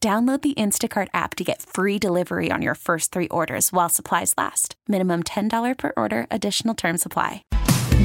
Download the Instacart app to get free delivery on your first three orders while supplies last. Minimum $10 per order, additional term supply.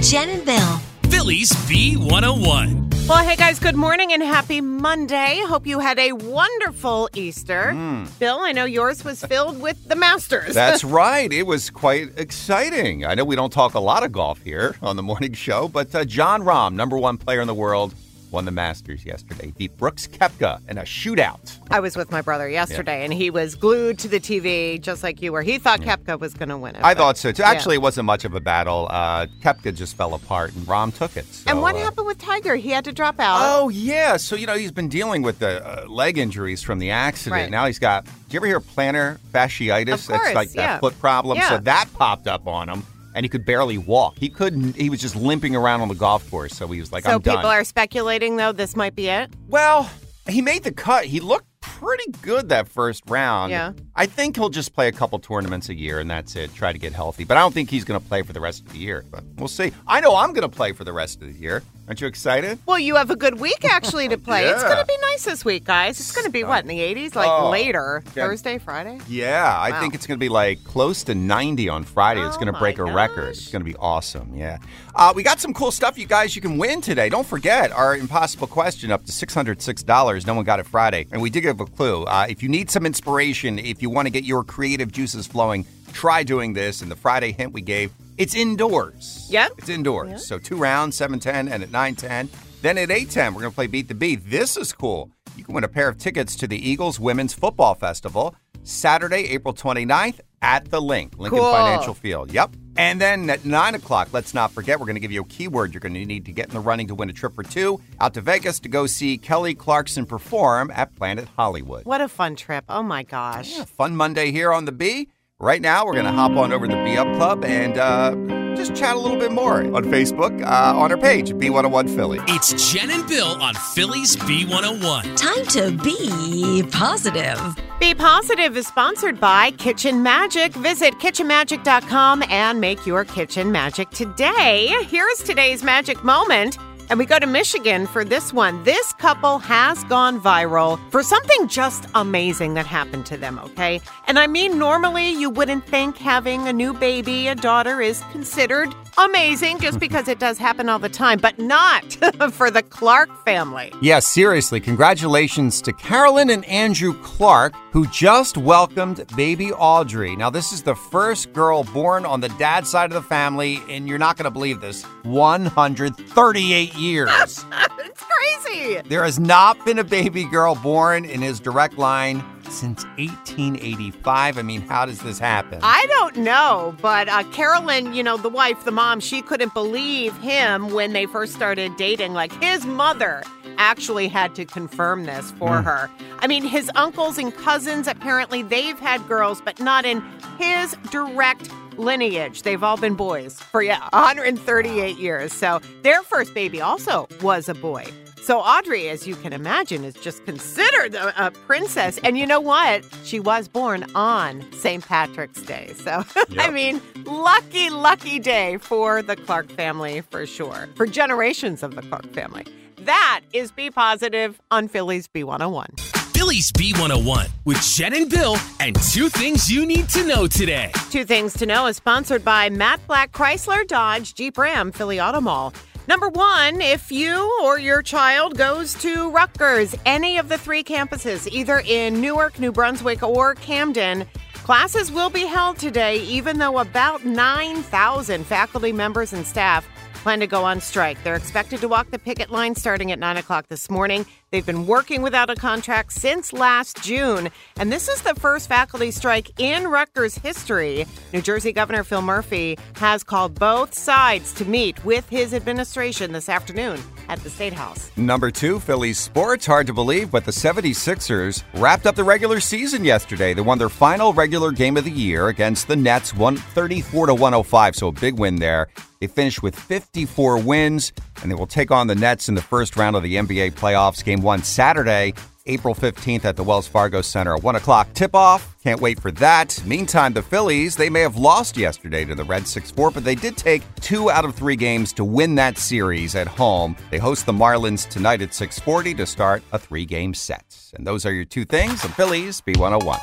Jen and Bill. Philly's B101. Well, hey guys, good morning and happy Monday. Hope you had a wonderful Easter. Bill, I know yours was filled with the Masters. That's right. It was quite exciting. I know we don't talk a lot of golf here on the morning show, but uh, Jon Rahm, number one player in the world, won the Masters yesterday. Beat Brooks Koepka in a shootout. I was with my brother yesterday and he was glued to the TV just like you were. He thought Koepka was going to win it. I thought so too. yeah. Actually, it wasn't much of a battle. Uh, Koepka just fell apart, and Rahm took it. So, And what uh, happened with Tiger? He had to drop out. Oh yeah, so you know he's been dealing with the uh, leg injuries from the accident. Right. Now he's got. Do you ever hear plantar fasciitis? Course, That's like that foot problem. So that popped up on him, and he could barely walk. He couldn't. He was just limping around on the golf course. So he was like, so "I'm people are speculating, though, this might be it. Well, he made the cut. He looked pretty good that first round. Yeah. I think he'll just play a couple tournaments a year and that's it. Try to get healthy. But I don't think he's going to play for the rest of the year. But we'll see. I know I'm going to play for the rest of the year. Aren't you excited? Well, you have a good week actually to play. It's going to be nice this week, guys. It's going to be what in the 80s, like Oh, later, yeah. Thursday, Friday. Yeah, I think it's going to be like close to 90 on Friday. it's Oh going to break a record. It's going to be awesome. Yeah. Uh, we got some cool stuff you guys you can win today. Don't forget our impossible question up to $606. No one got it Friday. And we did give a clue. Uh, if you need some inspiration, if you want to get your creative juices flowing, try doing this. And the Friday hint we gave, it's indoors. Yep. It's indoors. So two rounds, 710 and at 910. Then at 810, we're going to play Beat the Beat. This is cool. You can win a pair of tickets to the Eagles Women's Football Festival Saturday, April 29th at the Linc, Lincoln Cool. Financial Field. Yep. And then at 9 o'clock, let's not forget, we're going to give you a keyword you're going to need to get in the running to win a trip for two out to Vegas to go see Kelly Clarkson perform at Planet Hollywood. What a fun trip. Oh my gosh. Yeah, fun Monday here on the B. Right now, we're going to hop on over to the B Up Club and uh, just chat a little bit more on Facebook uh, on our page, B101 Philly. It's Jen and Bill on Philly's B101. Time to be positive. Be Positive is sponsored by Kitchen Magic. Visit kitchenmagic.com and make your kitchen magic today. Here's today's magic moment. And we go to Michigan for this one. This couple has gone viral for something just amazing that happened to them, okay? And I mean, normally you wouldn't think having a new baby, a daughter, is considered amazing just because it does happen all the time, but not for the Clark family. Yeah, seriously, congratulations to Carolyn and Andrew Clark, who just welcomed baby Audrey. Now, this is the first girl born on the dad side of the family, and you're not going to believe this 138 years. it's crazy. There has not been a baby girl born in his direct line since 1885. I mean, how does this happen? I don't know, but uh, Carolyn, you know, the wife, the mom, she couldn't believe him when they first started dating. Like his mother actually had to confirm this for her. I mean, his uncles and cousins apparently they've had girls, but not in his direct lineage. They've all been boys for yeah, 138 years. So their first baby also was a boy. So Audrey, as you can imagine, is just considered a, a princess. And you know what? She was born on St. Patrick's Day. So, I mean, lucky, lucky day for the Clark family for sure, for generations of the Clark family. That is Be Positive on Philly's B101. Philly's B101 with Jen and Bill and two things you need to know today. Two Things to Know is sponsored by Matt Blatt Chrysler Dodge Jeep Ram Philly Auto Mall. Number one, if you or your child goes to Rutgers, any of the three campuses, either in Newark, New Brunswick, or Camden, classes will be held today, even though about 9,000 faculty members and staff plan to go on strike. They're expected to walk the picket line starting at 9 o'clock this morning. They've been working without a contract since last June, and this is the first faculty strike in Rutgers history. New Jersey Governor Phil Murphy has called both sides to meet with his administration this afternoon at the State House. Number two, Phillies sports. Hard to believe, but the 76ers wrapped up the regular season yesterday. They won their final regular game of the year against the Nets, 134 to 105. So a big win there. They finished with 54 wins, and they will take on the Nets in the first round of the NBA playoffs. Game one Saturday, April 15th at the Wells Fargo Center. A 1 o'clock tip off. Can't wait for that. Meantime, the Phillies, they may have lost yesterday to the Reds 6 4, but they did take two out of three games to win that series at home. They host the Marlins tonight at 640 to start a three game set. And those are your two things. The Phillies, B101.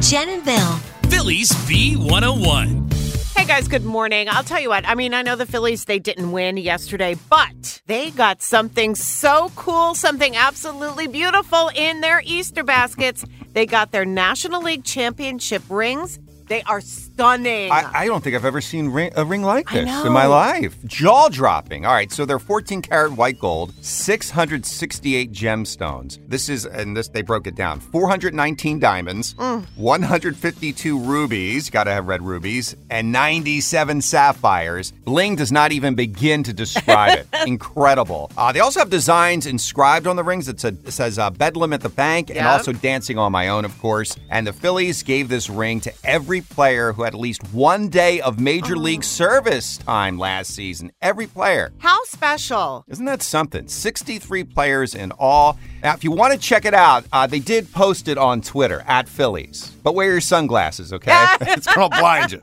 Jen and Bill. Philly's B101. Hey guys, good morning. I'll tell you what, I mean, I know the Phillies, they didn't win yesterday, but they got something so cool, something absolutely beautiful in their Easter baskets. They got their National League Championship rings. They are stunning. I, I don't think I've ever seen ring, a ring like this in my life. Jaw dropping. All right, so they're 14 karat white gold, 668 gemstones. This is, and this they broke it down 419 diamonds, Mm. 152 rubies, gotta have red rubies, and 97 sapphires. Bling does not even begin to describe it. Incredible. Uh, they also have designs inscribed on the rings. that said, it says uh, Bedlam at the Bank and Yep. also Dancing on My Own, of course. And the Phillies gave this ring to every player who had at least one day of Major League service time last season. Every player. How special. Isn't that something? 63 players in all. Now, if you want to check it out, uh, they did post it on Twitter at Phillies. But wear your sunglasses, okay? it's going to blind you.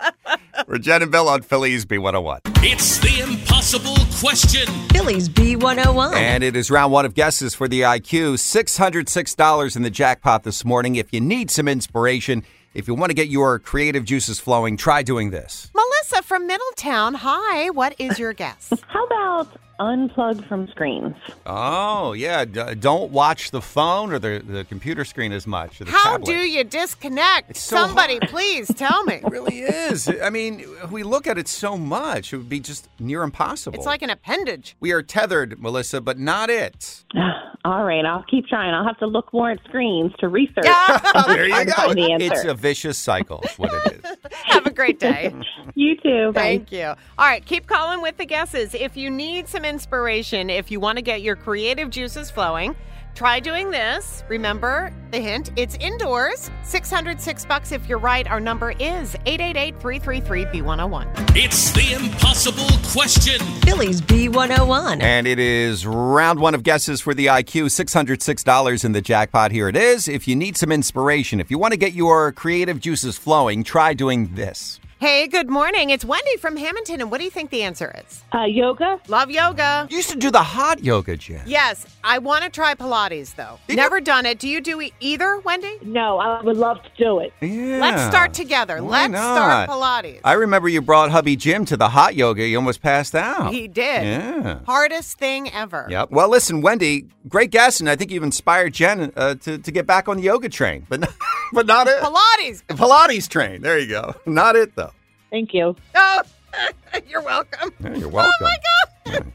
We're Jen and Bill on Philly's B101. It's the impossible question. Philly's B101. And it is round one of guesses for the IQ. $606 in the jackpot this morning. If you need some inspiration, if you want to get your creative juices flowing, try doing this. Melissa from Middletown, hi. What is your guess? How about unplug from screens? Oh, yeah. D- don't watch the phone or the, the computer screen as much. Or the How tablet. do you disconnect? So Somebody, hard. please tell me. It really is. I mean, if we look at it so much, it would be just near impossible. It's like an appendage. we are tethered, Melissa, but not it. All right, I'll keep trying. I'll have to look more at screens to research. there try to find the. It's a vicious cycle, is what it is. Have a great day. You too. Bye. Thank you. All right, keep calling with the guesses. If you need some inspiration, if you want to get your creative juices flowing, try doing this. Remember the hint, it's indoors. 606 bucks if you're right. Our number is 888-333-B101. It's the impossible question. Philly's B101. And it is round one of guesses for the IQ. $606 in the jackpot. Here it is. If you need some inspiration, if you want to get your creative juices flowing, try doing this. Hey, good morning. It's Wendy from Hamilton, and what do you think the answer is? Uh, yoga? Love yoga. You used to do the hot yoga, Jen. Yes, I want to try Pilates though. Did Never done it. Do you do e- either, Wendy? No, I would love to do it. Yeah. Let's start together. Why Let's not? start Pilates. I remember you brought hubby Jim to the hot yoga. You almost passed out. He did. Yeah. Hardest thing ever. Yep. Well, listen, Wendy, great guess, and I think you've inspired Jen uh, to, to get back on the yoga train, but not, but not it. Pilates. Pilates train. There you go. Not it though. Thank you. Oh, you're welcome. Yeah, you're welcome. Oh my God.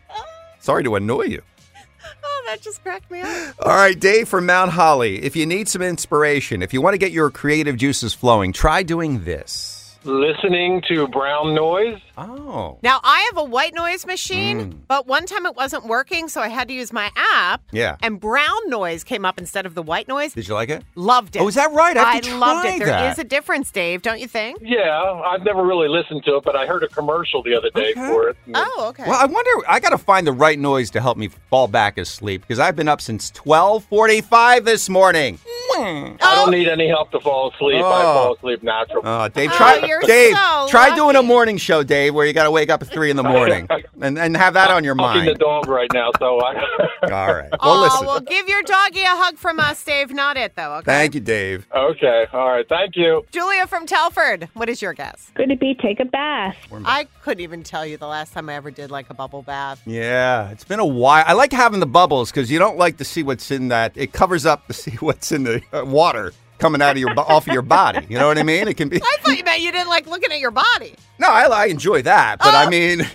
Sorry to annoy you. Oh, that just cracked me up. All right, Dave from Mount Holly. If you need some inspiration, if you want to get your creative juices flowing, try doing this. Listening to brown noise. Oh. Now, I have a white noise machine, mm. but one time it wasn't working, so I had to use my app. Yeah. And brown noise came up instead of the white noise. Did you like it? Loved it. Oh, is that right? I have to loved try it. There is that. a difference, Dave, don't you think? Yeah, I've never really listened to it, but I heard a commercial the other day Okay. for it. Oh, okay. Well, I wonder. I got to find the right noise to help me fall back asleep because I've been up since twelve forty-five this morning. I don't oh. need any help to fall asleep. I Oh. fall asleep natural. Oh, Dave, Oh, try you're Dave, so try doing a lucky. morning show, Dave, where you got to wake up at three in the morning and and have that on your Walking the mind. dog right now, so I. All right. Well, oh, listen. well, give your doggy a hug from us, Dave. Not it, though. Okay. Thank you, Dave. okay, all right, thank you. Julia from Telford. What is your guess? Could it be take a bath? I couldn't even tell you the last time I ever did like a bubble bath. Yeah, it's been a while. I like having the bubbles because you don't like to see what's in that. It covers up to see what's in the water coming out of your off of your body. You know what I mean? It can be. I thought you meant you didn't like looking at your body. No, I, I enjoy that, but Oh. I mean,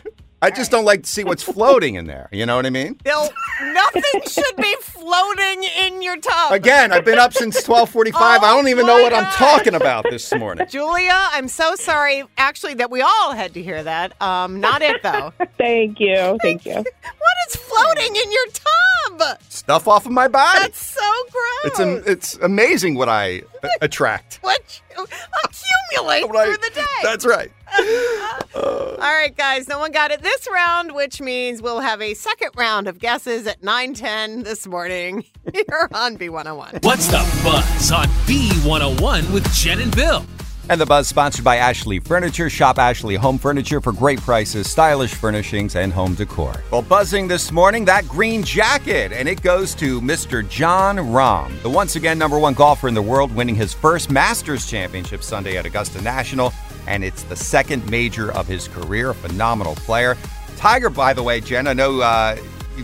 I just don't like to see what's floating in there. You know what I mean? Bill, nothing should be floating in your tub. Again, I've been up since twelve forty-five. I don't even know Oh my what I'm talking about this morning. Julia, I'm so sorry. Actually, that we all had to hear that. Um, not it though. Thank you. Thank you. what is floating in your tub? Stuff off of my body. That's so gross. It's am- it's amazing what I uh, attract. what you accumulate What I- through the day. That's right. All right, guys. No one got it this round, which means we'll have a second round of guesses at 9:10 this morning here on B101. What's the buzz on B101 with Jen and Bill? And the buzz sponsored by Ashley Furniture. Shop Ashley Home Furniture for great prices, stylish furnishings, and home decor. Well, buzzing this morning, that green jacket, and it goes to Mr. Jon Rahm, the once again number one golfer in the world, winning his first Masters Championship Sunday at Augusta National, and it's the second major of his career. A phenomenal player. Tiger, by the way, Jen, I know uh,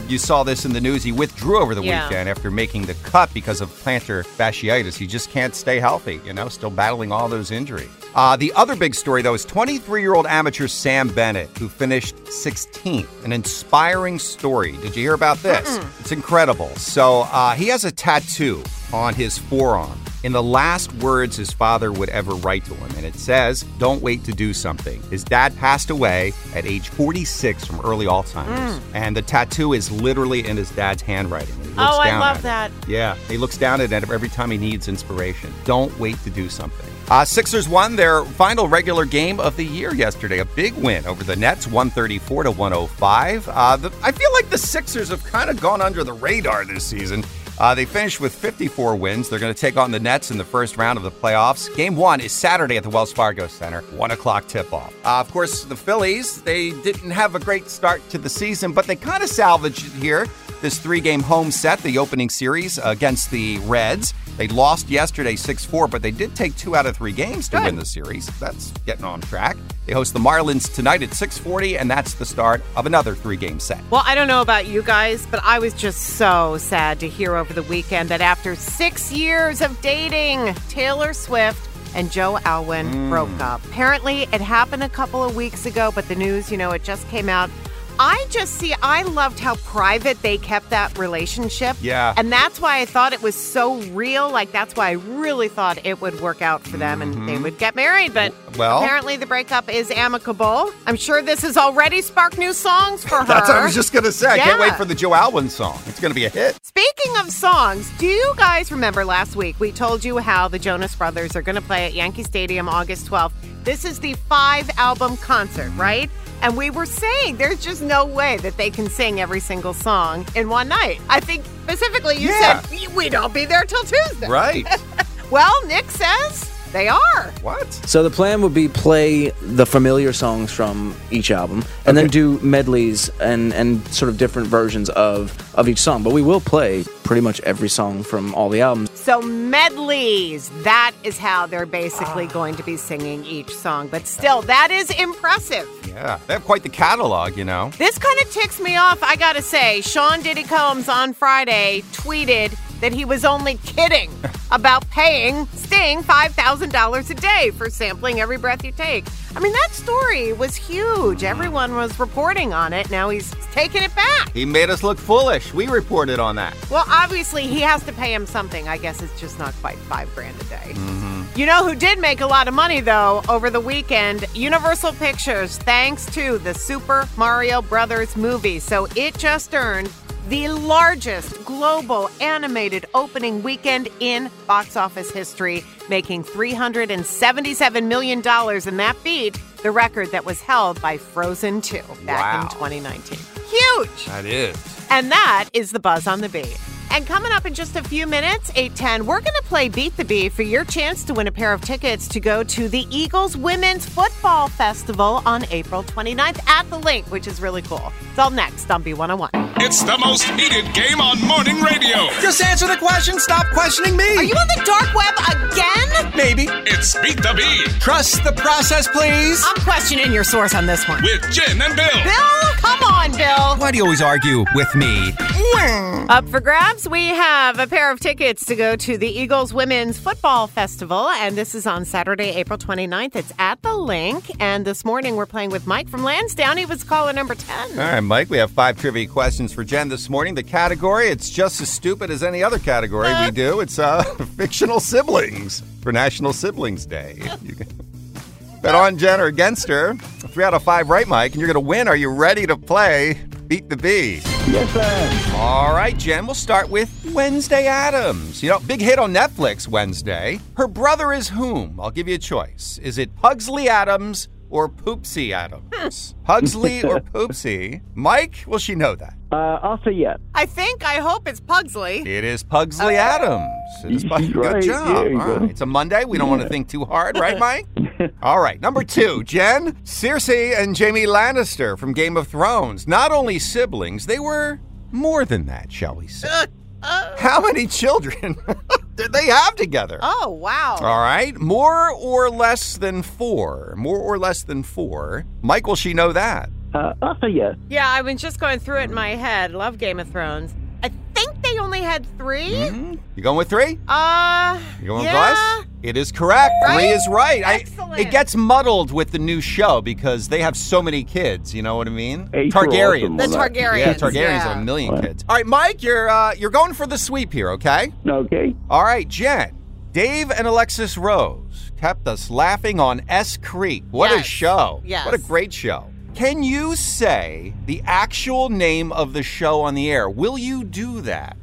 you- saw this in the news. He withdrew over the Yeah. weekend after making the cut because of plantar fasciitis. He just can't stay healthy, you know, still battling all those injuries. Uh, the other big story, though, is 23 year old amateur Sam Bennett, who finished 16th. An inspiring story. Did you hear about this? It's incredible. So uh, he has a tattoo on his forearm. In the last words his father would ever write to him, and it says, Don't wait to do something. His dad passed away at age 46 from early Alzheimer's, and the tattoo is literally in his dad's handwriting. Oh, I love at it. that. Yeah, he looks down at it every time he needs inspiration. Don't wait to do something. Uh, Sixers won their final regular game of the year yesterday. A big win over the Nets, 134 to 105. Uh, the, I feel like the Sixers have kind of gone under the radar this season. Uh, they finished with 54 wins. They're going to take on the Nets in the first round of the playoffs. Game one is Saturday at the Wells Fargo Center, 1 o'clock tip off. Uh, of course, the Phillies, they didn't have a great start to the season, but they kind of salvaged it here. This three game home set, the opening series against the Reds. They lost yesterday 6 4, but they did take two out of three games to win the series. That's getting on track. They host the Marlins tonight at 6:40, and that's the start of another three-game set. Well, I don't know about you guys, but I was just so sad to hear over the weekend that after six years of dating, Taylor Swift and Joe Alwyn mm. broke up. Apparently, it happened a couple of weeks ago, but the news, you know, it just came out. I just see, I loved how private they kept that relationship. Yeah. And that's why I thought it was so real. Like, that's why I really thought it would work out for them and they mm-hmm. would get married. But Well- apparently, the breakup is amicable. I'm sure this has already sparked new songs for her. That's what I was just gonna say. I can't wait for the Joe Alwyn song. It's gonna be a hit. Speaking of songs, do you guys remember last week we told you how the Jonas Brothers are going to play at Yankee Stadium August 12th? This is the five album concert, right? And we were saying there's just no way that they can sing every single song in one night. I think specifically you Yeah. said we don't be there till Tuesday. Right. Well, Nick says they are. what? So the plan would be play the familiar songs from each album, and then do medleys and and sort of different versions of of each song. But we will play pretty much every song from all the albums. So medleys, that is how they're basically ah. going to be singing each song. But still, that is impressive. Yeah. They have quite the catalog, you know. This kind of ticks me off, I gotta say. Sean Diddy Combs on Friday tweeted, that he was only kidding about paying Sting $5,000 a day for sampling every breath you take. I mean, that story was huge. Everyone was reporting on it. Now he's taking it back. He made us look foolish. We reported on that. Well, obviously, he has to pay him something. I guess it's just not quite five grand a day. Mm-hmm. You know who did make a lot of money, though, over the weekend? Universal Pictures, thanks to the Super Mario Brothers movie. So it just earned the largest global animated opening weekend in box office history, making $377 million, and that beat the record that was held by Frozen 2 back in 2019. Huge! That is. And that is the buzz on the beat. And coming up in just a few minutes, 810, we're going to play Beat the Bee for your chance to win a pair of tickets to go to the Eagles Women's Football Festival on April 29th at the Linc, which is really cool. It's all next on B101. It's the most heated game on morning radio. Just answer the question. Stop questioning me. Are you on the dark web again? Maybe. It's Beat the Bee Trust the process, please. I'm questioning your source on this one. with Jen and Bill. Bill, come on, Bill. Why do you always argue with me? Up for grabs, we have a pair of tickets to go to the Eagles Women's Football Festival, and this is on Saturday, April 29th. It's at the Linc, and this morning we're playing with Mike from Lansdowne. He was caller number 10. All right, Mike, we have five trivia questions for Jen this morning. The category, it's just as stupid as any other category we do. It's uh, fictional siblings for National Siblings Day. You can bet on Jen or against her. Three out of five right, Mike, and you're going to win. Are you ready to play Beat the Bee? Yes, I am. All right, Jen, we'll start with Wednesday Addams. You know, big hit on Netflix Wednesday. Her brother is whom? I'll give you a choice. Is it Pugsley Addams or Poopsie Addams? Pugsley or Poopsie? Mike, will she know that? Uh, I'll say yes. I think, I hope it's Pugsley. It is Pugsley Addams. It is Pugsley. Good job. All go. right. It's a Monday. We don't want to think too hard, right, Mike? All right. Number two, Jen, Cersei and Jaime Lannister from Game of Thrones. Not only siblings, they were more than that, shall we say. Uh, uh. How many children did they have together? Oh, wow. All right. More or less than four. More or less than four. Mike, will she know that? Uh, I'll say yes. Yeah, I was just going through it in my head. Love Game of Thrones. I think they only had 3 You going with three? Uh, You going yeah. with us? It is correct. Three is right. I- Excellent. it gets muddled with the new show because they have so many kids. You know what I mean? Eight were Targaryens. awesome The that. Targaryens. Yeah, Targaryens yeah. have a million Right. kids. All right, Mike, you're uh, you're going for the sweep here, okay? Okay. All right, Jen. Dave and Alexis Rose kept us laughing on S Creek. What a show. Yes. What a great show. Can you say the actual name of the show on the air? Will you do that?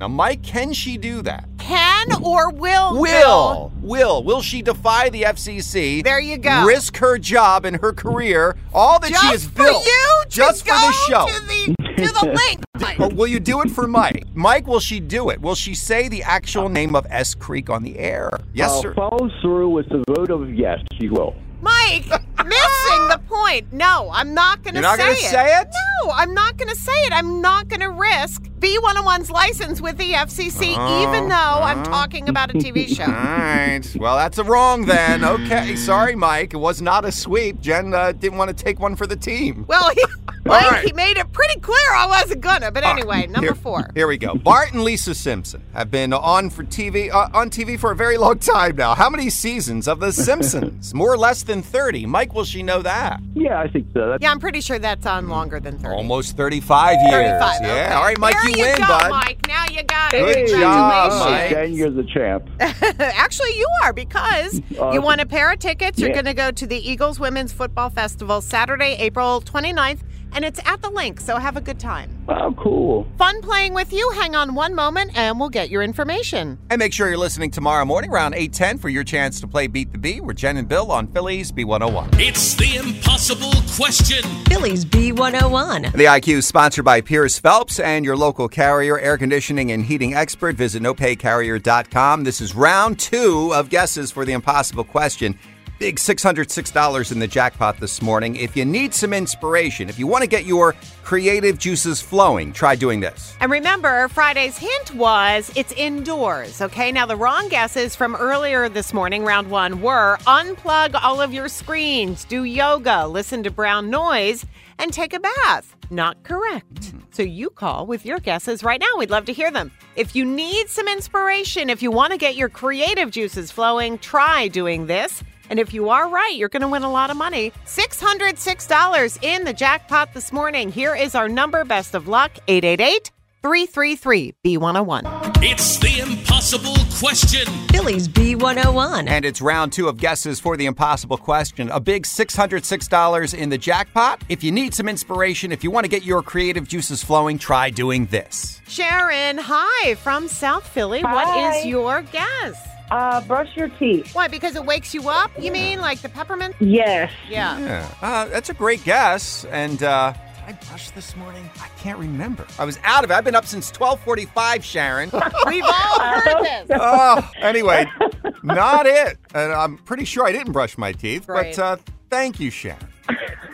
Now, Mike, can she do that? Can or will? Will. Bill? Will. Will she defy the FCC? There you go. Risk her job and her career, all that Just she has for built. you to just for go the show. To the, to the Linc. Or oh, will you do it for Mike? Mike, will she do it? Will she say the actual name of S Creek on the air? Yes, I'll sir. follow through with the vote of yes, she will. Mike, missing the point. No, I'm not going to say it. You're not gonna say it? No, I'm not going to say it. I'm not going to risk B101's license with the FCC, Oh, even though I'm talking about a TV show. right. Well, that's a wrong then. Okay. Sorry, Mike. It was not a sweep. Jen uh, didn't want to take one for the team. Well, he, Mike, right. he made it pretty clear I wasn't gonna. But anyway, number Here- four. Here we go. Bart and Lisa Simpson have been on for TV uh, on TV for a very long time now. How many seasons of The Simpsons? More or less than 30. Mike, will she know that? Yeah, I think so. That's Yeah, I'm pretty sure that's on longer than 30. Almost 35 years. 35. Yeah. All right, Mike, there you, win, go, bud. Mike. Now you got it. Good Hey, job, uh, Mike. Jen, you're the champ. Actually, you are because you Awesome. won a pair of tickets. You're Yeah. going to go to the Eagles Women's Football Festival Saturday, April 29th, and it's at the Linc, so have a good time. Wow, cool. Fun playing with you. Hang on one moment and we'll get your information. And make sure you're listening tomorrow morning around 8:10 for your chance to play Beat the Bee with Jen and Bill on Philly's B101. It's the impossible question. Philly's B101. The IQ is sponsored by Pierce Phelps and your local carrier air conditioning and heating expert. Visit nopaycarrier.com. This is round two of guesses for the impossible question. Big $606 in the jackpot this morning. If you need some inspiration, if you want to get your creative juices flowing, try doing this. And remember, Friday's hint was it's indoors, okay? Now, the wrong guesses from earlier this morning, round one, were unplug all of your screens, do yoga, listen to brown noise, and take a bath. Not correct. Mm-hmm. So you call with your guesses right now. We'd love to hear them. If you need some inspiration, if you want to get your creative juices flowing, try doing this. And if you are right, you're going to win a lot of money. $606 in the jackpot this morning. Here is our number. Best of luck 888 333 B101. It's the impossible question. Billy's B101. And it's round two of guesses for the impossible question. A big $606 in the jackpot. If you need some inspiration, if you want to get your creative juices flowing, try doing this. Sharon, hi from South Philly. What Hi. is your guess? Uh, brush your teeth. Why? Because it wakes you up? You mean like the peppermint? Yes. Yeah. Yeah, uh, that's a great guess. And uh, did I brush this morning? I can't remember. I was out of it. I've been up since 12:45, Sharon. We've all heard this. oh, anyway, not it. And I'm pretty sure I didn't brush my teeth. Right. But uh, thank you, Sharon.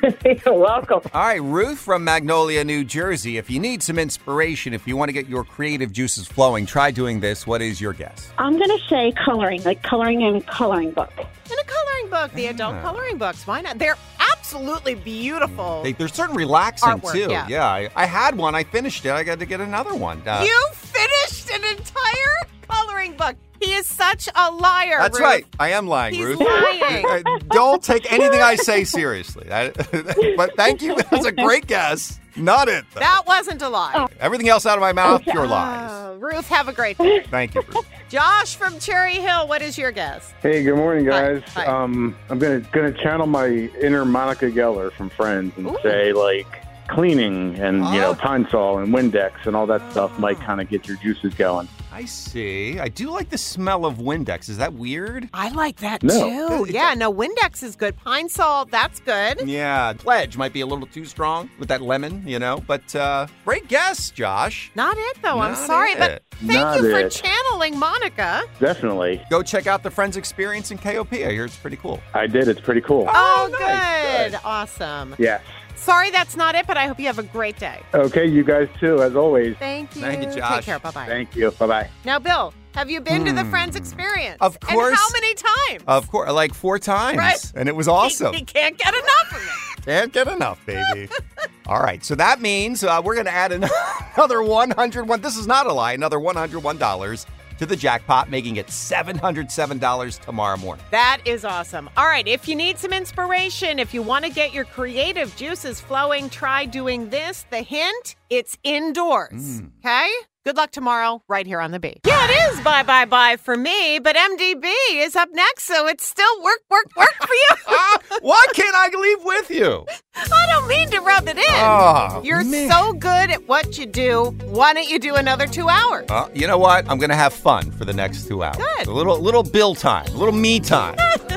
You're welcome. All right, Ruth from Magnolia, New Jersey. If you need some inspiration, if you want to get your creative juices flowing, try doing this. What is your guess? I'm going to say coloring, like coloring in a coloring book. In a coloring book, the adult coloring books. Why not? They're absolutely beautiful. They, they're certain relaxing Artwork, too. yeah. I, I had one. I finished it. I got to get another one. Uh, you finished an entire coloring book. He is such a liar. That's Ruth. right. I am lying, He's Ruth. lying. Uh, Don't take anything I say seriously. I- but thank you. That was a great guess. Not it. though. That wasn't a lie. Everything else out of my mouth, pure lies. Uh, Ruth, have a great day. Thank you, Ruth. Josh from Cherry Hill, what is your guess? Hey, good morning, guys. Hi. Um, I'm gonna gonna channel my inner Monica Geller from Friends and Ooh. say like cleaning and you know Oh. Pine Sol and Windex and all that stuff might kind of get your juices going. I see. I do like the smell of Windex. Is that weird? I like that No. too. Yeah, no, Windex is good. Pine salt, that's good. Yeah, Pledge might be a little too strong with that lemon, you know. But uh, great guess, Josh. Not it though. I'm Not sorry, but it. thank Not you for it. channeling Monica. Definitely, Go check out the Friends Experience in KOP. I hear it's pretty cool. I did. It's pretty cool. Oh, nice, good. Awesome. Yes. Sorry that's not it, but I hope you have a great day. Okay, you guys too, as always. Thank you. Thank you, Take care. Bye bye. Thank you. Bye bye. Now, Bill, have you been to the Friends Experience? Of And course. how many times? Of course, like four times. Right. And it was awesome. He, can't get enough of it. Can't get enough, baby. All right, so that means uh, we're going to add another 101. This is not a lie. Another $101 to the jackpot, making it $707 tomorrow morning. That is awesome. All right, if you need some inspiration, if you want to get your creative juices flowing, try doing this. The hint, it's indoors. Mm. Okay? Good luck tomorrow, right here on the B. Yeah, it is bye bye bye for me, but MDB is up next, so it's still work, work, work for you. Ah, why can't I leave with you? I don't mean to rub it in. Oh, You're man. so good at what you do. Why don't you do another two hours? Uh, you know what? I'm going to have fun for the next two hours. Good. A little, little Bill time, a little me time.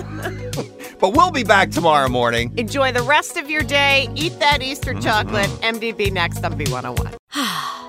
but we'll be back tomorrow morning. Enjoy the rest of your day. Eat that Easter chocolate. MDB next on B101.